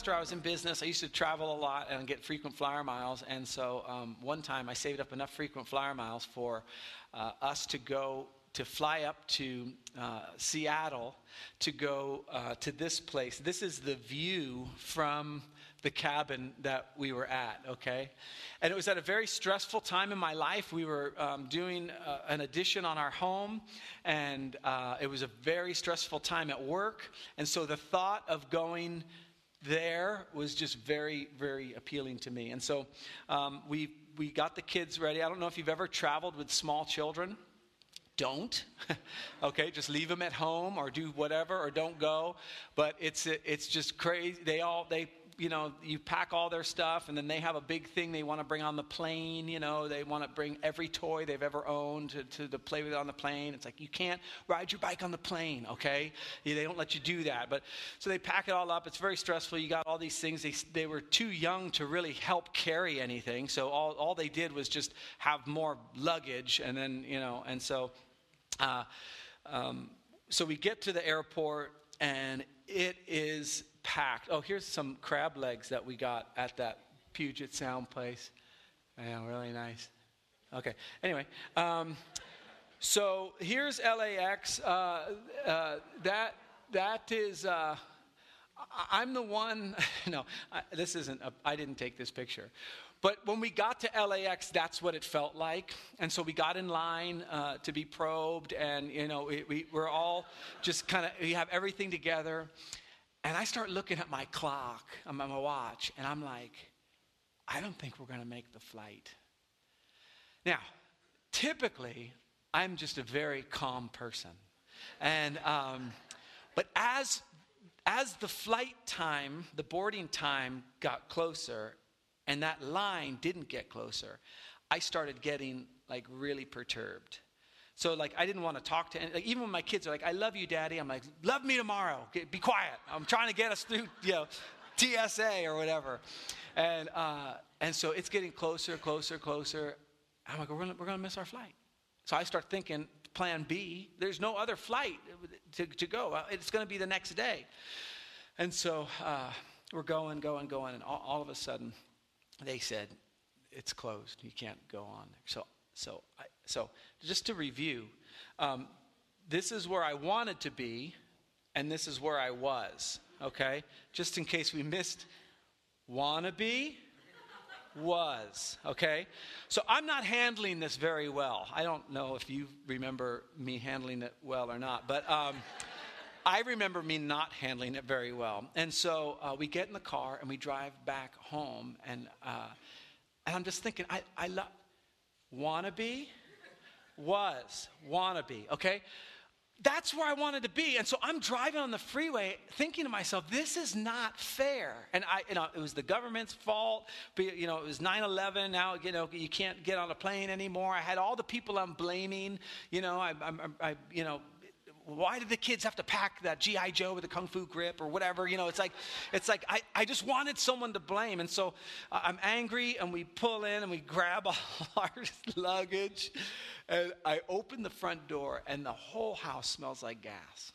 Pastor, I was in business. I used to travel a lot and get frequent flyer miles. And so um, one time I saved up enough frequent flyer miles for uh, us to go to fly up to uh, Seattle to go uh, to this place. This is the view from the cabin that we were at, okay? And it was at a very stressful time in my life. We were um, doing uh, an addition on our home, and uh, it was a very stressful time at work. And so the thought of going there was just very, very appealing to me. And so um, we, we got the kids ready. I don't know if you've ever traveled with small children don't okay just leave them at home or do whatever or don't go but it's it's just crazy they all they you know, you pack all their stuff, and then they have a big thing they want to bring on the plane. You know, they want to bring every toy they've ever owned to, to, to play with on the plane. It's like, you can't ride your bike on the plane, okay? They don't let you do that. But so they pack it all up. It's very stressful. You got all these things. They, they were too young to really help carry anything. So all, all they did was just have more luggage, and then, you know, and so. Uh, um, so we get to the airport, and it is packed. Oh, here's some crab legs that we got at that Puget Sound place. Yeah, really nice. Okay. Anyway, um, so here's LAX. Uh, uh, that that is. Uh, I'm the one. No, I, this isn't. I didn't take this picture. But when we got to LAX, that's what it felt like. And so we got in line uh, to be probed, and you know, we, we, we're all just kind of, we have everything together. And I start looking at my clock, on my watch, and I'm like, I don't think we're going to make the flight. Now, typically, I'm just a very calm person. And, um, but as, as the flight time, the boarding time got closer, and that line didn't get closer, I started getting like really perturbed. So like I didn't want to talk to any, like even when my kids are like, "I love you, Daddy," I'm like, "Love me tomorrow. Be quiet. I'm trying to get us through, you know, TSA or whatever." And uh, and so it's getting closer, closer, closer. I'm like, "We're gonna we're gonna miss our flight." So I start thinking, Plan B. There's no other flight to to go. It's to be the next day. And so uh, we're going, going, going, and all, all of a sudden, they said, "It's closed. You can't go on." So so I, so just to review, um, this is where I wanted to be, and this is where I was, okay? Just in case we missed wanna be, was, okay? So I'm not handling this very well. I don't know if you remember me handling it well or not, but um, I remember me not handling it very well. And so uh, we get in the car and we drive back home, and, uh, and I'm just thinking, I, I love, wanna be? Was, wannabe, okay? That's where I wanted to be. And so I'm driving on the freeway thinking to myself, this is not fair. And I, you know, it was the government's fault. But, you know, it was 9 11. Now, you know, you can't get on a plane anymore. I had all the people I'm blaming. You know, I, I, I you know, why did the kids have to pack that GI Joe with a kung fu grip or whatever? You know, it's like, it's like I, I just wanted someone to blame, and so uh, I'm angry, and we pull in and we grab all our luggage, and I open the front door, and the whole house smells like gas.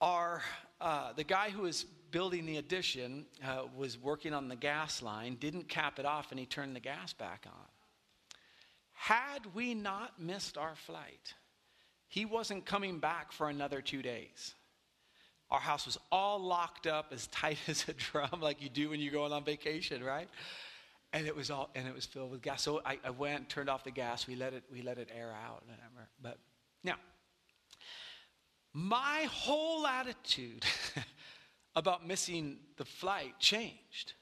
Our uh, the guy who was building the addition uh, was working on the gas line, didn't cap it off, and he turned the gas back on. Had we not missed our flight, he wasn't coming back for another two days. Our house was all locked up as tight as a drum, like you do when you're going on vacation, right? And it was all and it was filled with gas. So I, I went, turned off the gas, we let it, we let it air out, whatever. But now, my whole attitude about missing the flight changed.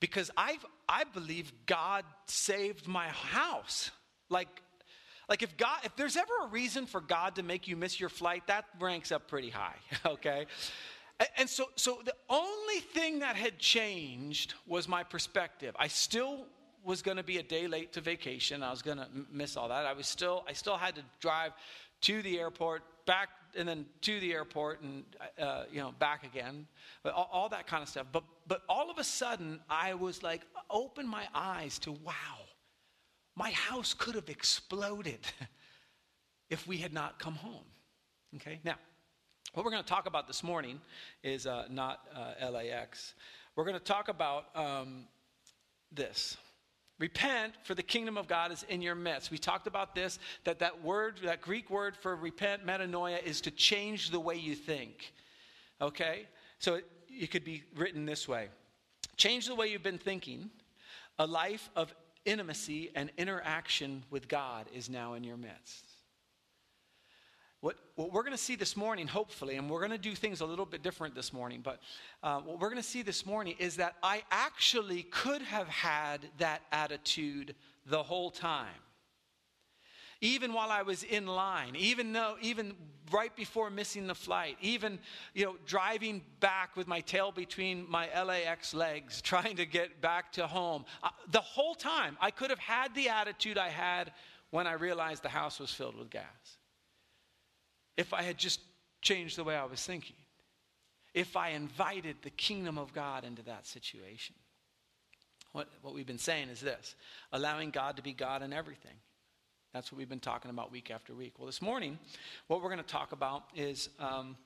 Because I've I believe God saved my house. Like like if God, if there's ever a reason for God to make you miss your flight, that ranks up pretty high, okay? And so, so the only thing that had changed was my perspective. I still was going to be a day late to vacation. I was going to miss all that. I was still, I still had to drive to the airport, back, and then to the airport, and uh, you know, back again. All, all that kind of stuff. But, but all of a sudden, I was like, open my eyes to wow my house could have exploded if we had not come home. Okay, now, What we're going to talk about this morning is uh, not uh, LAX. We're going to talk about um, this. Repent, for the kingdom of God is in your midst. We talked about this, that that word, that Greek word for repent, metanoia, is to change the way you think. Okay? So it, it could be written this way Change the way you've been thinking. A life of intimacy and interaction with God is now in your midst. What, what we're going to see this morning, hopefully, and we're going to do things a little bit different this morning, but uh, what we're going to see this morning is that I actually could have had that attitude the whole time. Even while I was in line, even though, even right before missing the flight, even, you know, driving back with my tail between my LAX legs, trying to get back to home. Uh, the whole time, I could have had the attitude I had when I realized the house was filled with gas if I had just changed the way I was thinking, if I invited the kingdom of God into that situation. What, what we've been saying is this allowing God to be God in everything. That's what we've been talking about week after week. Well, this morning, what we're going to talk about is um,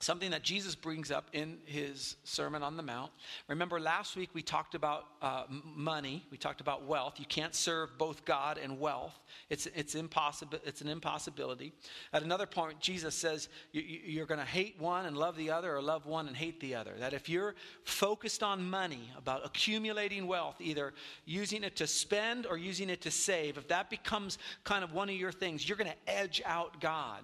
something that Jesus brings up in his Sermon on the Mount. Remember, last week we talked about uh, money, we talked about wealth. You can't serve both God and wealth, it's, it's, impossible, it's an impossibility. At another point, Jesus says you, you're going to hate one and love the other, or love one and hate the other. That if you're focused on money, about accumulating wealth, either using it to spend or using it to save, if that becomes kind of one of your things, you're going to edge out God.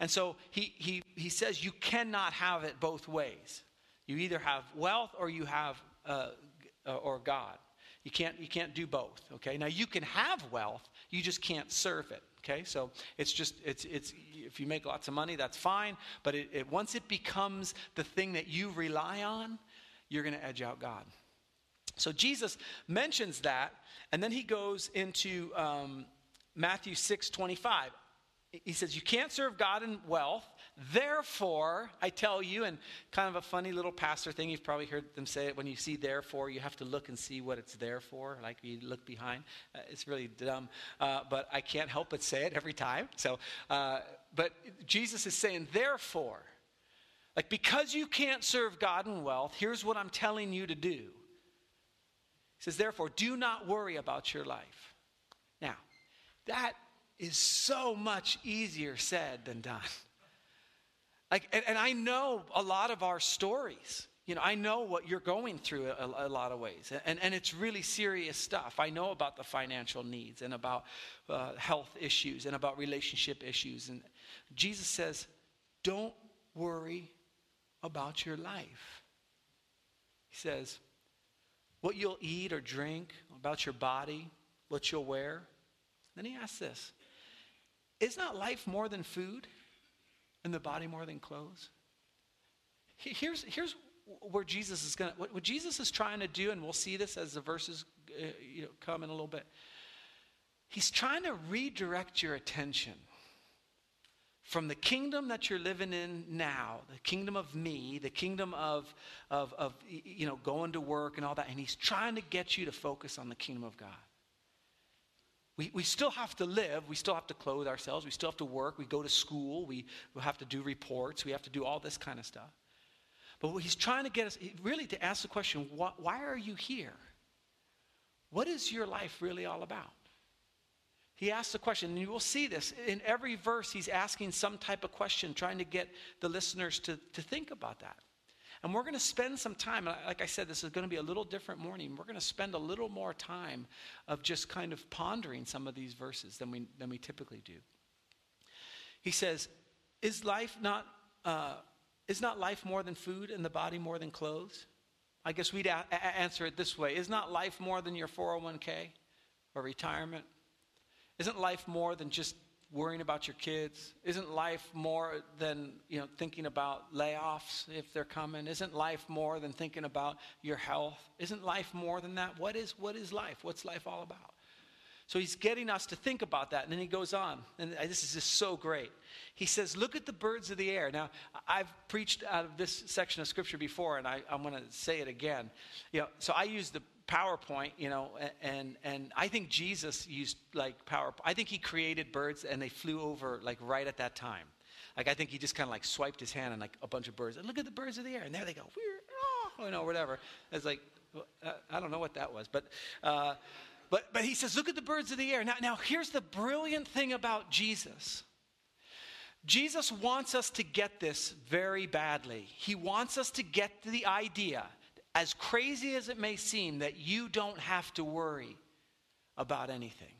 And so he, he, he says you cannot have it both ways. You either have wealth or you have uh, uh, or God. You can't, you can't do both, okay? Now, you can have wealth, you just can't serve it, okay? So it's just, it's, it's, if you make lots of money, that's fine, but it, it, once it becomes the thing that you rely on, you're going to edge out God. So Jesus mentions that, and then he goes into um, Matthew 6 25 he says, You can't serve God in wealth. Therefore, I tell you, and kind of a funny little pastor thing, you've probably heard them say it when you see therefore, you have to look and see what it's there for, like you look behind. Uh, it's really dumb, uh, but I can't help but say it every time. So, uh, but Jesus is saying, Therefore, like because you can't serve God in wealth, here's what I'm telling you to do. He says, Therefore, do not worry about your life. Now, that is so much easier said than done. Like, and, and, I know a lot of our stories. You know, I know what you're going through a, a lot of ways, and, and it's really serious stuff. I know about the financial needs and about uh, health issues and about relationship issues. And Jesus says, don't worry about your life. He says, what you'll eat or drink, about your body, what you'll wear. Then he asks this is not life more than food and the body more than clothes? Here's, here's where Jesus is going to, what, what, Jesus is trying to do, and we'll see this as the verses uh, you know, come in a little bit. He's trying to redirect your attention from the kingdom that you're living in now, the kingdom of me, the kingdom of, of, of you know, going to work and all that, and he's trying to get you to focus on the kingdom of God. We, we still have to live. We still have to clothe ourselves. We still have to work. We go to school. We, we have to do reports. We have to do all this kind of stuff. But he's trying to get us really to ask the question why, why are you here? What is your life really all about? He asks the question, and you will see this in every verse, he's asking some type of question, trying to get the listeners to, to think about that. And we're going to spend some time, like I said, this is going to be a little different morning. We're going to spend a little more time of just kind of pondering some of these verses than we, than we typically do. He says, Is life not, uh, is not life more than food and the body more than clothes? I guess we'd a- a- answer it this way Is not life more than your 401k or retirement? Isn't life more than just worrying about your kids? Isn't life more than, you know, thinking about layoffs if they're coming? Isn't life more than thinking about your health? Isn't life more than that? What is what is life? What's life all about? So he's getting us to think about that. And then he goes on, and this is just so great. He says, Look at the birds of the air. Now, I've preached out of this section of scripture before, and I, am going to say it again. You know, so I use the PowerPoint, you know, and, and I think Jesus used like PowerPoint. I think he created birds and they flew over like right at that time. Like I think he just kind of like swiped his hand and like a bunch of birds. And look at the birds of the air. And there they go. Oh, you know, whatever. It's like, I don't know what that was. But, uh, but, but he says, look at the birds of the air. Now, now, here's the brilliant thing about Jesus. Jesus wants us to get this very badly. He wants us to get the idea, as crazy as it may seem, that you don't have to worry about anything.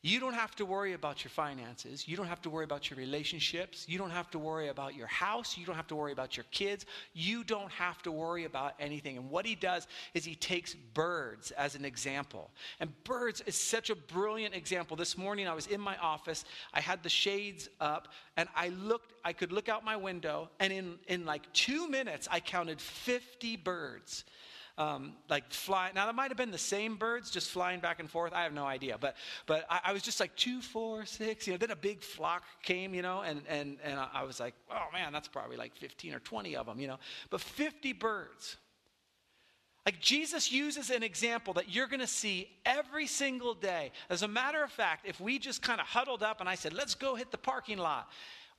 You don't have to worry about your finances. You don't have to worry about your relationships. You don't have to worry about your house. You don't have to worry about your kids. You don't have to worry about anything. And what he does is he takes birds as an example. And birds is such a brilliant example. This morning I was in my office. I had the shades up and I looked, I could look out my window and in, in like two minutes I counted 50 birds um, like flying. Now, that might have been the same birds just flying back and forth. I have no idea. But, but I, I was just like two, four, six. You know, then a big flock came, you know, and, and, and I was like, oh man, that's probably like 15 or 20 of them, you know. But 50 birds. Like Jesus uses an example that you're going to see every single day. As a matter of fact, if we just kind of huddled up and I said, let's go hit the parking lot,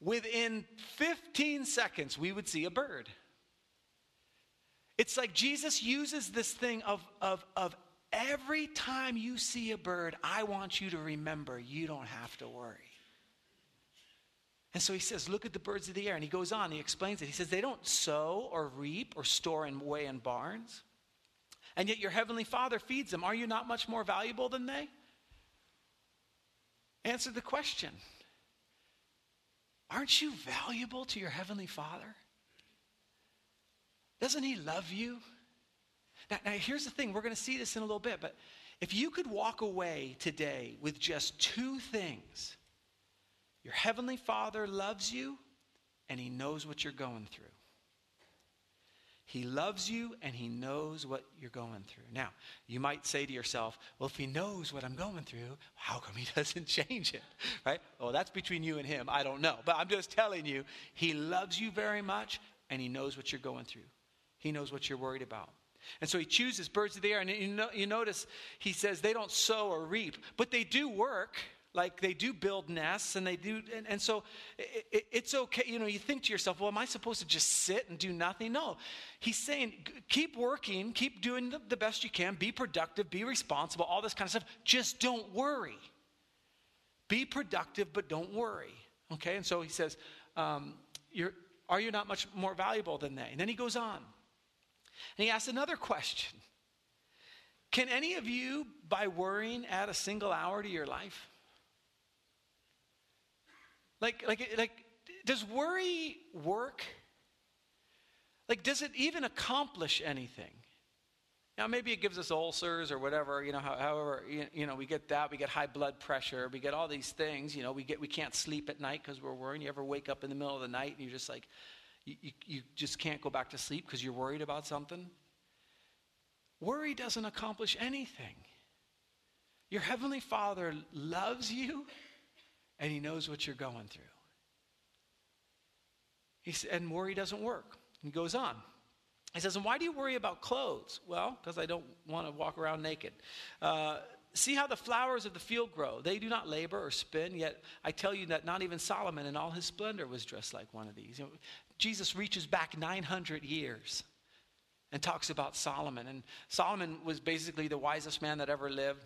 within 15 seconds, we would see a bird. It's like Jesus uses this thing of, of, of every time you see a bird, I want you to remember you don't have to worry. And so he says, Look at the birds of the air. And he goes on, he explains it. He says, They don't sow or reap or store and weigh in barns. And yet your heavenly Father feeds them. Are you not much more valuable than they? Answer the question Aren't you valuable to your heavenly Father? Doesn't he love you? Now, now here's the thing we're going to see this in a little bit, but if you could walk away today with just two things your heavenly Father loves you and he knows what you're going through. He loves you and he knows what you're going through. Now, you might say to yourself, well, if he knows what I'm going through, how come he doesn't change it? Right? Well, that's between you and him. I don't know. But I'm just telling you, he loves you very much and he knows what you're going through. He knows what you're worried about. And so he chooses birds of the air. And you, know, you notice he says they don't sow or reap, but they do work. Like they do build nests and they do. And, and so it, it, it's okay. You know, you think to yourself, well, am I supposed to just sit and do nothing? No. He's saying keep working, keep doing the, the best you can, be productive, be responsible, all this kind of stuff. Just don't worry. Be productive, but don't worry. Okay? And so he says, um, Are you not much more valuable than they? And then he goes on. And he asks another question Can any of you, by worrying, add a single hour to your life? Like, like, like, does worry work? Like, does it even accomplish anything? Now, maybe it gives us ulcers or whatever, you know, however, you know, we get that, we get high blood pressure, we get all these things, you know, we get, we can't sleep at night because we're worrying. You ever wake up in the middle of the night and you're just like, you, you, just can't go back to sleep because you're worried about something. Worry doesn't accomplish anything. Your Heavenly Father loves you and He knows what you're going through. He said, and worry doesn't work. He goes on. He says, and why do you worry about clothes? Well, because I don't want to walk around naked. Uh, See how the flowers of the field grow. They do not labor or spin, yet I tell you that not even Solomon in all his splendor was dressed like one of these. You know, Jesus reaches back 900 years and talks about Solomon. And Solomon was basically the wisest man that ever lived.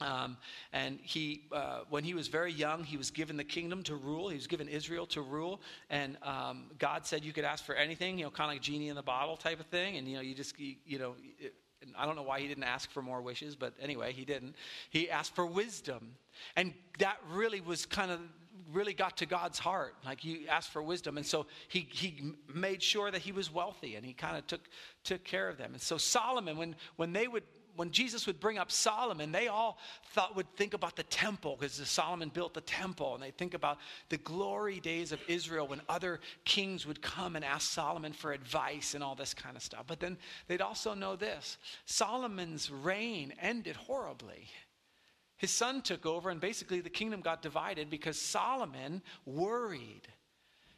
Um, and he, uh, when he was very young, he was given the kingdom to rule. He was given Israel to rule. And um, God said you could ask for anything, you know, kind of like genie in the bottle type of thing. And, you know, you just, you, you know, it, I don't know why he didn't ask for more wishes, but anyway, he didn't. He asked for wisdom. And that really was kind of really got to God's heart. Like he asked for wisdom. And so he, he made sure that he was wealthy and he kind of took, took care of them. And so Solomon, when, when they would when Jesus would bring up Solomon, they all thought would think about the temple because Solomon built the temple, and they think about the glory days of Israel when other kings would come and ask Solomon for advice and all this kind of stuff. But then they'd also know this: Solomon's reign ended horribly. His son took over, and basically the kingdom got divided because Solomon worried.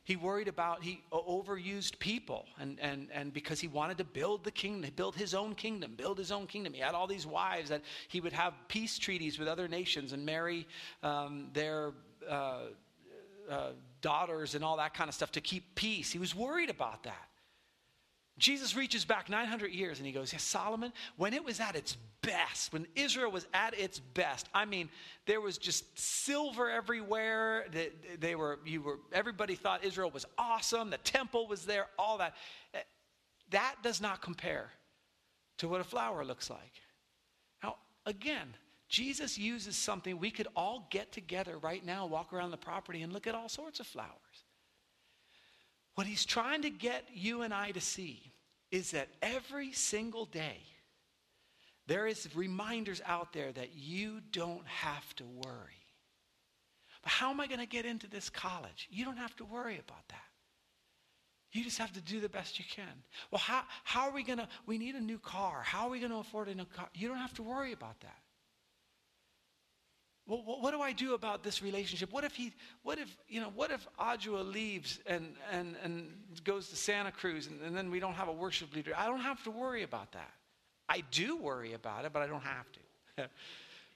He worried about, he overused people, and, and, and because he wanted to build the kingdom, build his own kingdom, build his own kingdom. He had all these wives that he would have peace treaties with other nations and marry um, their uh, uh, daughters and all that kind of stuff to keep peace. He was worried about that. Jesus reaches back 900 years and he goes, yeah, Solomon, when it was at its best, when Israel was at its best, I mean, there was just silver everywhere. They, they were, you were, everybody thought Israel was awesome. The temple was there, all that. Eh, that does not compare to what a flower looks like. Now, again, Jesus uses something we could all get together right now, walk around the property, and look at all sorts of flowers. What he's trying to get you and I to see is that every single day, there is reminders out there that you don't have to worry. But how am I going to get into this college? You don't have to worry about that. You just have to do the best you can. Well, how, how are we going to? We need a new car. How are we going to afford a new car? You don't have to worry about that. Well, what do I do about this relationship? What if he, what if, you know, what if Adjua leaves and, and, and goes to Santa Cruz and, and then we don't have a worship leader? I don't have to worry about that. I do worry about it, but I don't have to.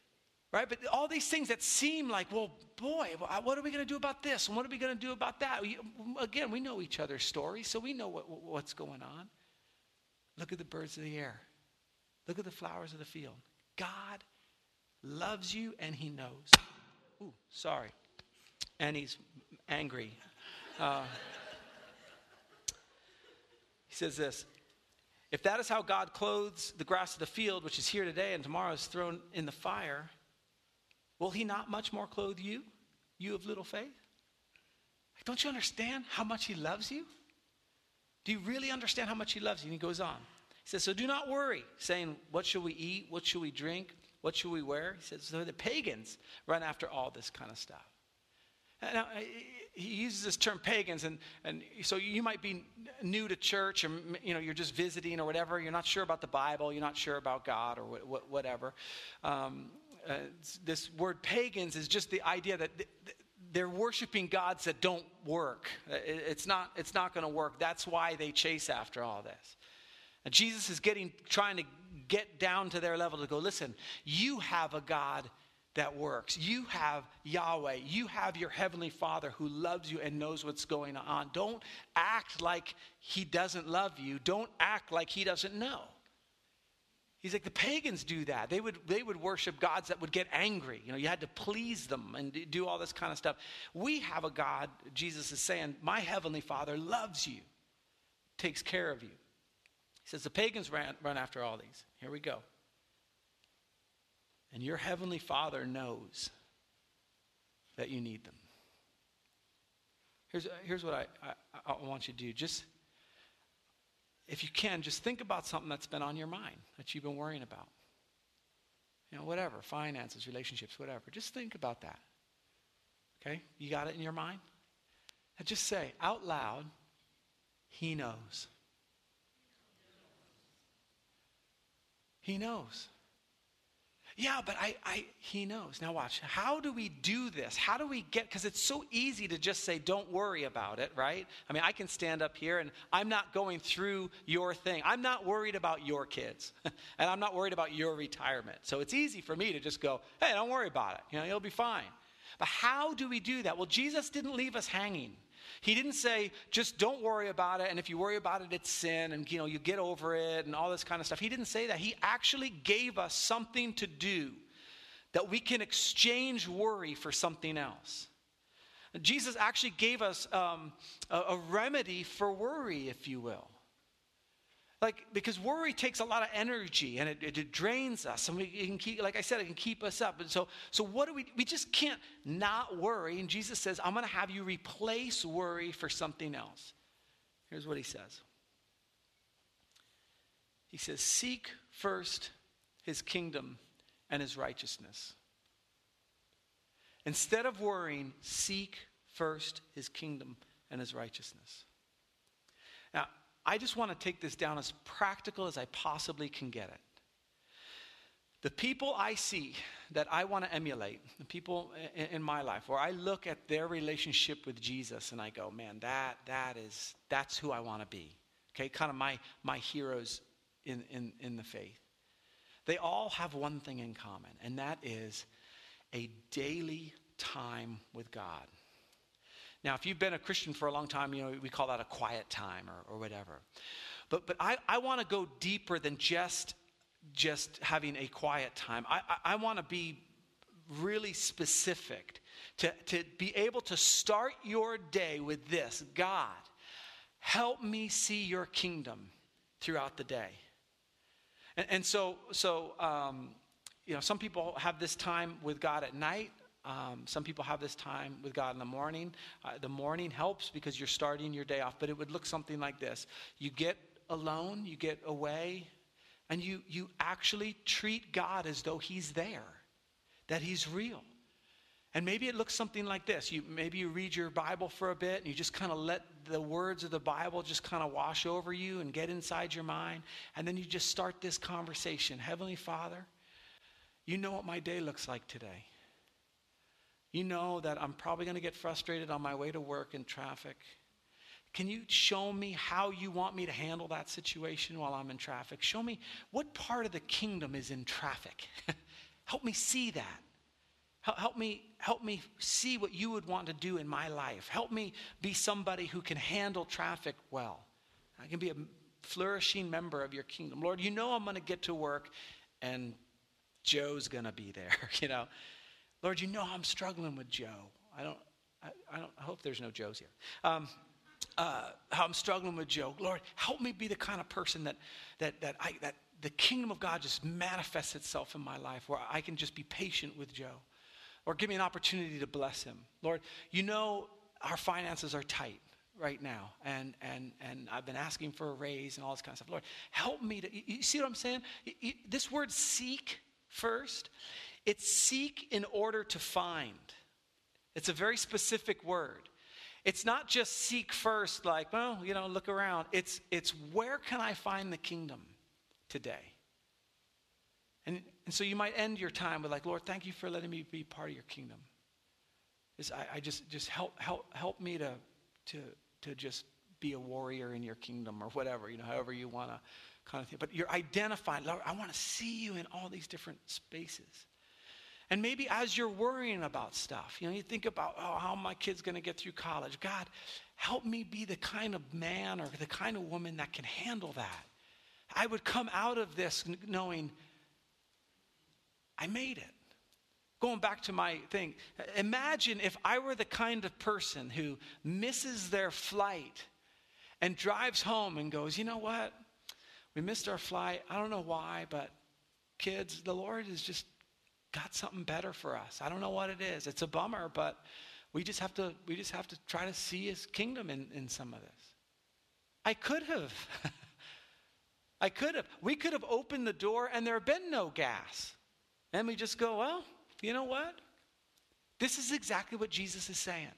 right? But all these things that seem like, well, boy, what are we going to do about this? And what are we going to do about that? Again, we know each other's stories, so we know what, what's going on. Look at the birds of the air. Look at the flowers of the field. God loves you and he knows. Ooh, sorry. And he's angry. Uh, he says this If that is how God clothes the grass of the field, which is here today and tomorrow is thrown in the fire, will he not much more clothe you, you of little faith? don't you understand how much he loves you? Do you really understand how much he loves you? And he goes on. He says, So do not worry, saying, What shall we eat? What shall we drink? What should we wear? He says, so the pagans run after all this kind of stuff. Now, he uses this term pagans, and, and so you might be new to church, or you know, you're just visiting or whatever. You're not sure about the Bible, you're not sure about God or whatever. Um, uh, this word pagans is just the idea that they're worshiping gods that don't work. It's not, it's not going to work. That's why they chase after all this. And Jesus is getting, trying to get down to their level to go, listen, you have a God that works. You have Yahweh. You have your heavenly Father who loves you and knows what's going on. Don't act like he doesn't love you. Don't act like he doesn't know. He's like the pagans do that. They would they would worship gods that would get angry. You know, you had to please them and do all this kind of stuff. We have a God, Jesus is saying, my heavenly Father loves you, takes care of you. Says the pagans ran, run after all these. Here we go. And your heavenly Father knows that you need them. Here's, uh, here's what I, I, I want you to do. Just, if you can, just think about something that's been on your mind that you've been worrying about. You know, whatever, finances, relationships, whatever. Just think about that. Okay? You got it in your mind? And just say out loud, He knows. He knows. Yeah, but I, I, he knows. Now watch. How do we do this? How do we get, because it's so easy to just say, don't worry about it, right? I mean, I can stand up here and I'm not going through your thing. I'm not worried about your kids and I'm not worried about your retirement. So it's easy for me to just go, hey, don't worry about it. You know, you'll be fine. But how do we do that? Well, Jesus didn't leave us hanging. He didn't say, just don't worry about it, and if you worry about it, it's sin, and you know, you get over it, and all this kind of stuff. He didn't say that. He actually gave us something to do that we can exchange worry for something else. Jesus actually gave us um, a, a remedy for worry, if you will. Like, because worry takes a lot of energy and it, it, it drains us. And we can keep, like I said, it can keep us up. And so, so what do we, we just can't not worry. And Jesus says, I'm going to have you replace worry for something else. Here's what he says He says, Seek first his kingdom and his righteousness. Instead of worrying, seek first his kingdom and his righteousness. I just want to take this down as practical as I possibly can get it. the people I see that I want to emulate, the people in, my life, where I look at their relationship with Jesus and I go, man, that, that is, that's who I want to be. Okay, kind of my, my heroes in, in, in the faith. They all have one thing in common, and that is a daily time with God. Now, if you've been a Christian for a long time, you know, we call that a quiet time or, or whatever. But, but I, I want to go deeper than just just having a quiet time. I, I, I want to be really specific to, to be able to start your day with this God, help me see your kingdom throughout the day. And, and so, so um, you know, some people have this time with God at night. Um, some people have this time with God in the morning. Uh, the morning helps because you're starting your day off, but it would look something like this You get alone, you get away, and you, you actually treat God as though He's there, that He's real. And maybe it looks something like this. You, maybe you read your Bible for a bit and you just kind of let the words of the Bible just kind of wash over you and get inside your mind. And then you just start this conversation Heavenly Father, you know what my day looks like today. You know that I'm probably going to get frustrated on my way to work in traffic. Can you show me how you want me to handle that situation while I'm in traffic? Show me what part of the kingdom is in traffic. help me see that. Help me, help me see what you would want to do in my life. Help me be somebody who can handle traffic well. I can be a flourishing member of your kingdom. Lord, you know I'm going to get to work and Joe's going to be there, you know. Lord, you know I'm struggling with Joe. I don't, I, I don't, I hope there's no Joes here. Um, uh, how I'm struggling with Joe. Lord, help me be the kind of person that, that, that, I, that the kingdom of God just manifests itself in my life where I can just be patient with Joe. Or give me an opportunity to bless him. Lord, you know our finances are tight right now and and and i've been asking for a raise and all this kind of stuff lord help me to you see what i'm saying this word seek first it's seek in order to find it's a very specific word it's not just seek first, like, well, you know, look around. It's, it's where can I find the kingdom today? And, and so you might end your time with like, Lord, thank you for letting me be part of your kingdom. It's, I, I just, just help, help, help me to, to, to just be a warrior in your kingdom or whatever, you know, however you want to kind of thing. But you're identifying, Lord, I want to see you in all these different spaces. And maybe as you're worrying about stuff, you know, you think about, oh, how my kid's going to get through college. God, help me be the kind of man or the kind of woman that can handle that. I would come out of this knowing I made it. Going back to my thing, imagine if I were the kind of person who misses their flight and drives home and goes, you know what? We missed our flight. I don't know why, but kids, the Lord is just got something better for us. I don't know what it is. It's a bummer, but we just have to we just have to try to see his kingdom in, in some of this. I could have. I could have. We could have opened the door and there had been no gas. And we just go, well, you know what? This is exactly what Jesus is saying.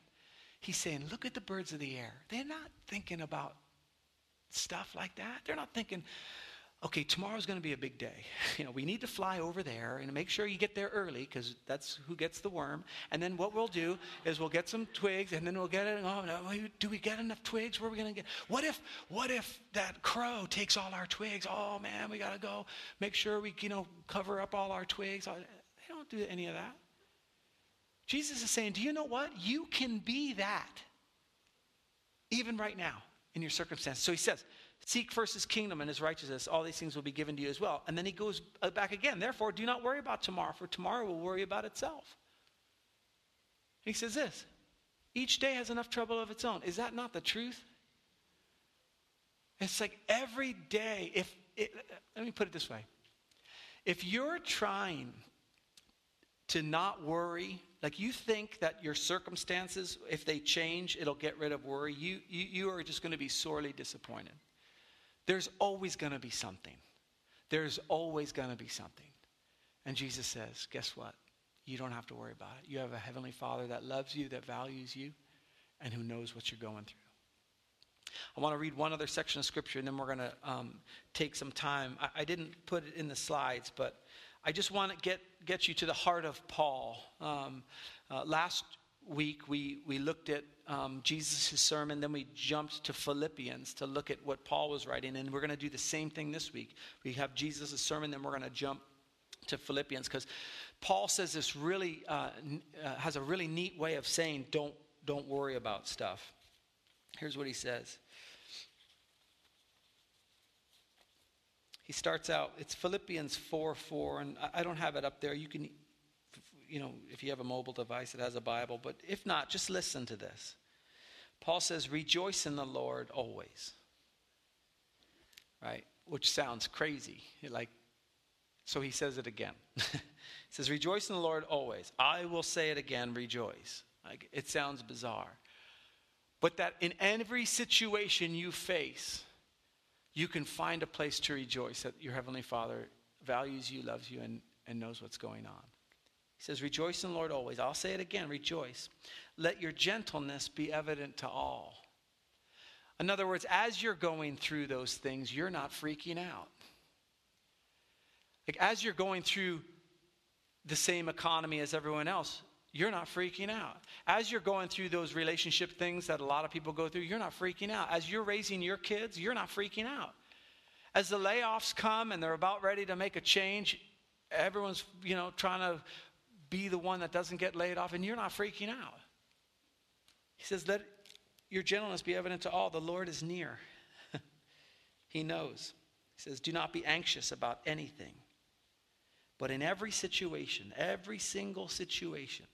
He's saying, look at the birds of the air. They're not thinking about stuff like that. They're not thinking, okay, tomorrow's going to be a big day. You know, we need to fly over there and make sure you get there early because that's who gets the worm. And then what we'll do is we'll get some twigs and then we'll get it. Oh, do we get enough twigs? Where are we going to get? What if, what if that crow takes all our twigs? Oh man, we got to go make sure we, you know, cover up all our twigs. They don't do any of that. Jesus is saying, do you know what? You can be that even right now in your circumstances. So he says, Seek first his kingdom and his righteousness. All these things will be given to you as well. And then he goes uh, back again. Therefore, do not worry about tomorrow, for tomorrow will worry about itself. He says this each day has enough trouble of its own. Is that not the truth? It's like every day, if, it, let me put it this way. If you're trying to not worry, like you think that your circumstances, if they change, it'll get rid of worry, you, you, you are just going to be sorely disappointed. There's always going to be something. There's always going to be something. And Jesus says, guess what? You don't have to worry about it. You have a heavenly Father that loves you, that values you, and who knows what you're going through. I want to read one other section of Scripture, and then we're going to um, take some time. I, I, didn't put it in the slides, but I just want to get, get you to the heart of Paul. Um, uh, last week, we, we looked at um, Jesus' sermon, then we jumped to Philippians to look at what Paul was writing, and we're going to do the same thing this week. We have Jesus' sermon, then we're going to jump to Philippians because Paul says this really uh, uh, has a really neat way of saying don't don't worry about stuff. Here's what he says. He starts out, it's Philippians 4 4, and I don't have it up there. You can, you know, if you have a mobile device that has a Bible, but if not, just listen to this. Paul says, Rejoice in the Lord always. Right? Which sounds crazy. Like, so he says it again. he says, Rejoice in the Lord always. I will say it again, rejoice. Like, it sounds bizarre. But that in every situation you face, you can find a place to rejoice that your Heavenly Father values you, loves you, and, and knows what's going on. He says, Rejoice in the Lord always. I'll say it again rejoice. Let your gentleness be evident to all. In other words, as you're going through those things, you're not freaking out. Like, as you're going through the same economy as everyone else, you're not freaking out. As you're going through those relationship things that a lot of people go through, you're not freaking out. As you're raising your kids, you're not freaking out. As the layoffs come and they're about ready to make a change, everyone's, you know, trying to be the one that doesn't get laid off and you're not freaking out. He says, "Let your gentleness be evident to all. The Lord is near." he knows. He says, "Do not be anxious about anything." But in every situation, every single situation,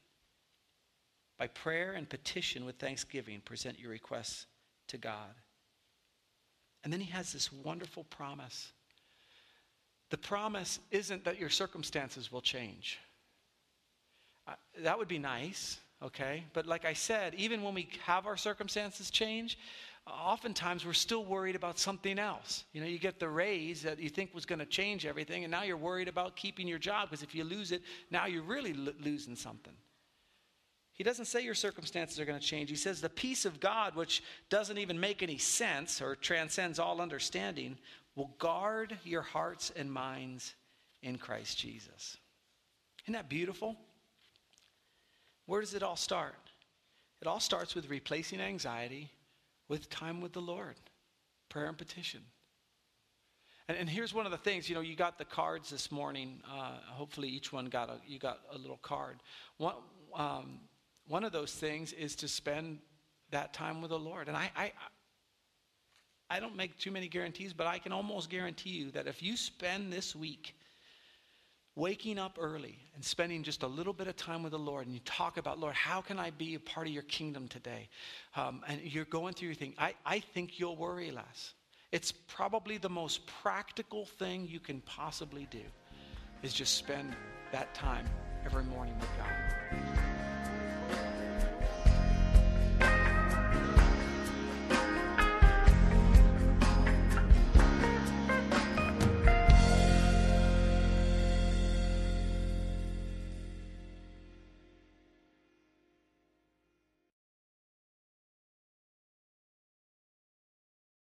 by prayer and petition with thanksgiving, present your requests to God. And then he has this wonderful promise. The promise isn't that your circumstances will change. That would be nice, okay? But like I said, even when we have our circumstances change, oftentimes we're still worried about something else. You know, you get the raise that you think was going to change everything, and now you're worried about keeping your job because if you lose it, now you're really lo- losing something. He doesn't say your circumstances are going to change. He says the peace of God, which doesn't even make any sense or transcends all understanding, will guard your hearts and minds in Christ Jesus. Isn't that beautiful? Where does it all start? It all starts with replacing anxiety with time with the Lord, prayer and petition. And, and here's one of the things, you know, you got the cards this morning. Uh, hopefully, each one got a, you got a little card. One, um, one of those things is to spend that time with the Lord. And I, I, I don't make too many guarantees, but I can almost guarantee you that if you spend this week waking up early and spending just a little bit of time with the Lord, and you talk about, Lord, how can I be a part of your kingdom today? Um, and you're going through your thing, I, I think you'll worry less. It's probably the most practical thing you can possibly do, is just spend that time every morning with God.